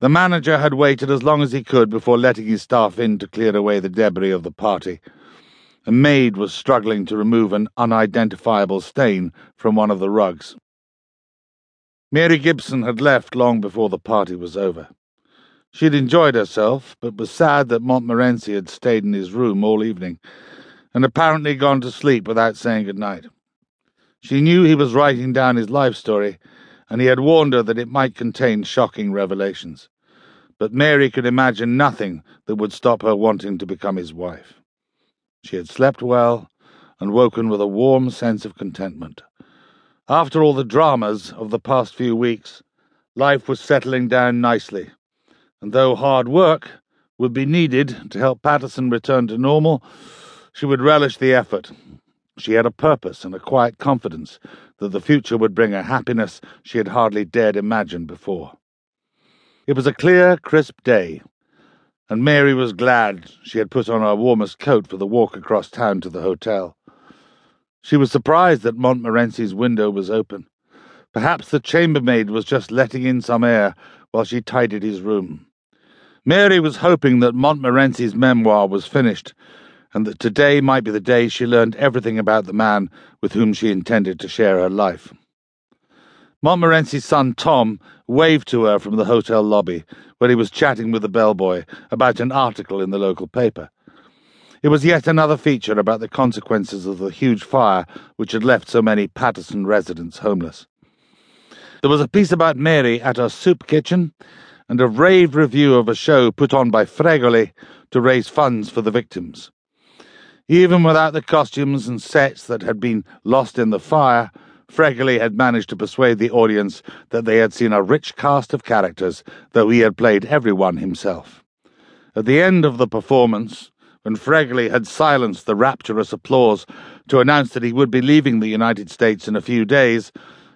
The manager had waited as long as he could before letting his staff in to clear away the debris of the party. A maid was struggling to remove an unidentifiable stain from one of the rugs. Mary Gibson had left long before the party was over. She had enjoyed herself, but was sad that Montmorency had stayed in his room all evening, and apparently gone to sleep without saying good night. She knew he was writing down his life story, and he had warned her that it might contain shocking revelations. But Mary could imagine nothing that would stop her wanting to become his wife. She had slept well and woken with a warm sense of contentment. After all the dramas of the past few weeks, life was settling down nicely, and though hard work would be needed to help Paterson return to normal, she would relish the effort. She had a purpose and a quiet confidence that the future would bring a happiness she had hardly dared imagine before. It was a clear, crisp day, and Mary was glad she had put on her warmest coat for the walk across town to the hotel. She was surprised that Montmorency's window was open. Perhaps the chambermaid was just letting in some air while she tidied his room. Mary was hoping that Montmorency's memoir was finished and that today might be the day she learned everything about the man with whom she intended to share her life. Montmorency's son Tom waved to her from the hotel lobby, where he was chatting with the bellboy about an article in the local paper. It was yet another feature about the consequences of the huge fire which had left so many Paterson residents homeless. There was a piece about Mary at her soup kitchen, and a rave review of a show put on by Fregoli to raise funds for the victims. Even without the costumes and sets that had been lost in the fire, Fregoli had managed to persuade the audience that they had seen a rich cast of characters, though he had played everyone himself. At the end of the performance, when Fregoli had silenced the rapturous applause to announce that he would be leaving the United States in a few days,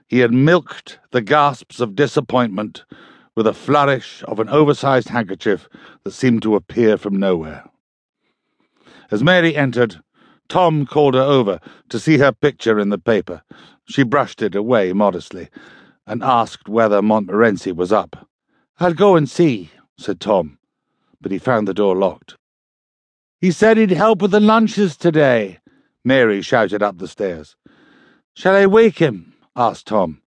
he had milked the gasps of disappointment with a flourish of an oversized handkerchief that seemed to appear from nowhere. As Mary entered, Tom called her over to see her picture in the paper. She brushed it away modestly and asked whether Montmorency was up. I'll go and see, said Tom, but he found the door locked. He said he'd help with the lunches today, Mary shouted up the stairs. Shall I wake him? asked Tom.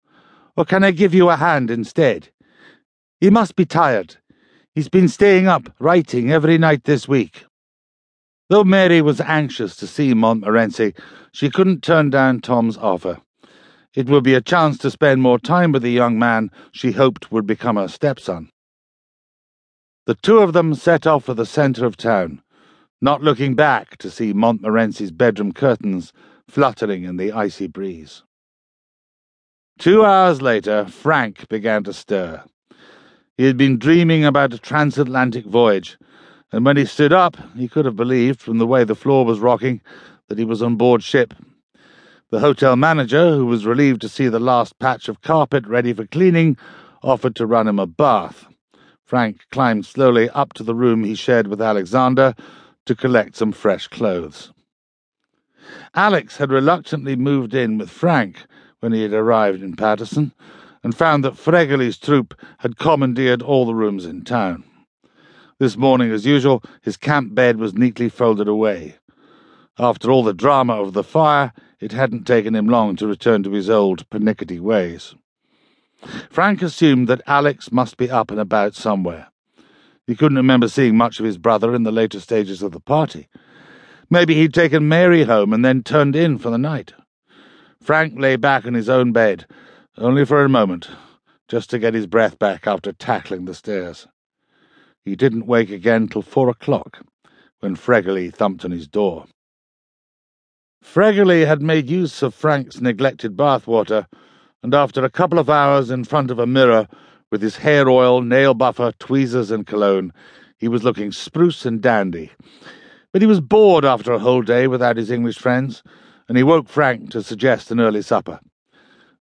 Or can I give you a hand instead? He must be tired. He's been staying up, writing every night this week. Though Mary was anxious to see Montmorency, she couldn't turn down Tom's offer. It would be a chance to spend more time with the young man she hoped would become her stepson. The two of them set off for the centre of town, not looking back to see Montmorency's bedroom curtains fluttering in the icy breeze. Two hours later, Frank began to stir. He had been dreaming about a transatlantic voyage and when he stood up, he could have believed, from the way the floor was rocking, that he was on board ship. The hotel manager, who was relieved to see the last patch of carpet ready for cleaning, offered to run him a bath. Frank climbed slowly up to the room he shared with Alexander to collect some fresh clothes. Alex had reluctantly moved in with Frank when he had arrived in Paterson, and found that Fregoli's troupe had commandeered all the rooms in town. This morning, as usual, his camp bed was neatly folded away. After all the drama of the fire, it hadn't taken him long to return to his old pernickety ways. Frank assumed that Alex must be up and about somewhere. He couldn't remember seeing much of his brother in the later stages of the party. Maybe he'd taken Mary home and then turned in for the night. Frank lay back in his own bed, only for a moment, just to get his breath back after tackling the stairs. He didn't wake again till four o'clock, when Fregoli thumped on his door. Fregoli had made use of Frank's neglected bathwater, and after a couple of hours in front of a mirror, with his hair oil, nail buffer, tweezers, and cologne, he was looking spruce and dandy. But he was bored after a whole day without his English friends, and he woke Frank to suggest an early supper.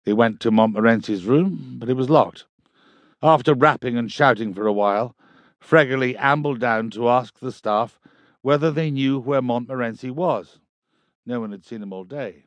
They went to Montmorency's room, but it was locked. After rapping and shouting for a while, Fregoli ambled down to ask the staff whether they knew where Montmorency was. No one had seen him all day.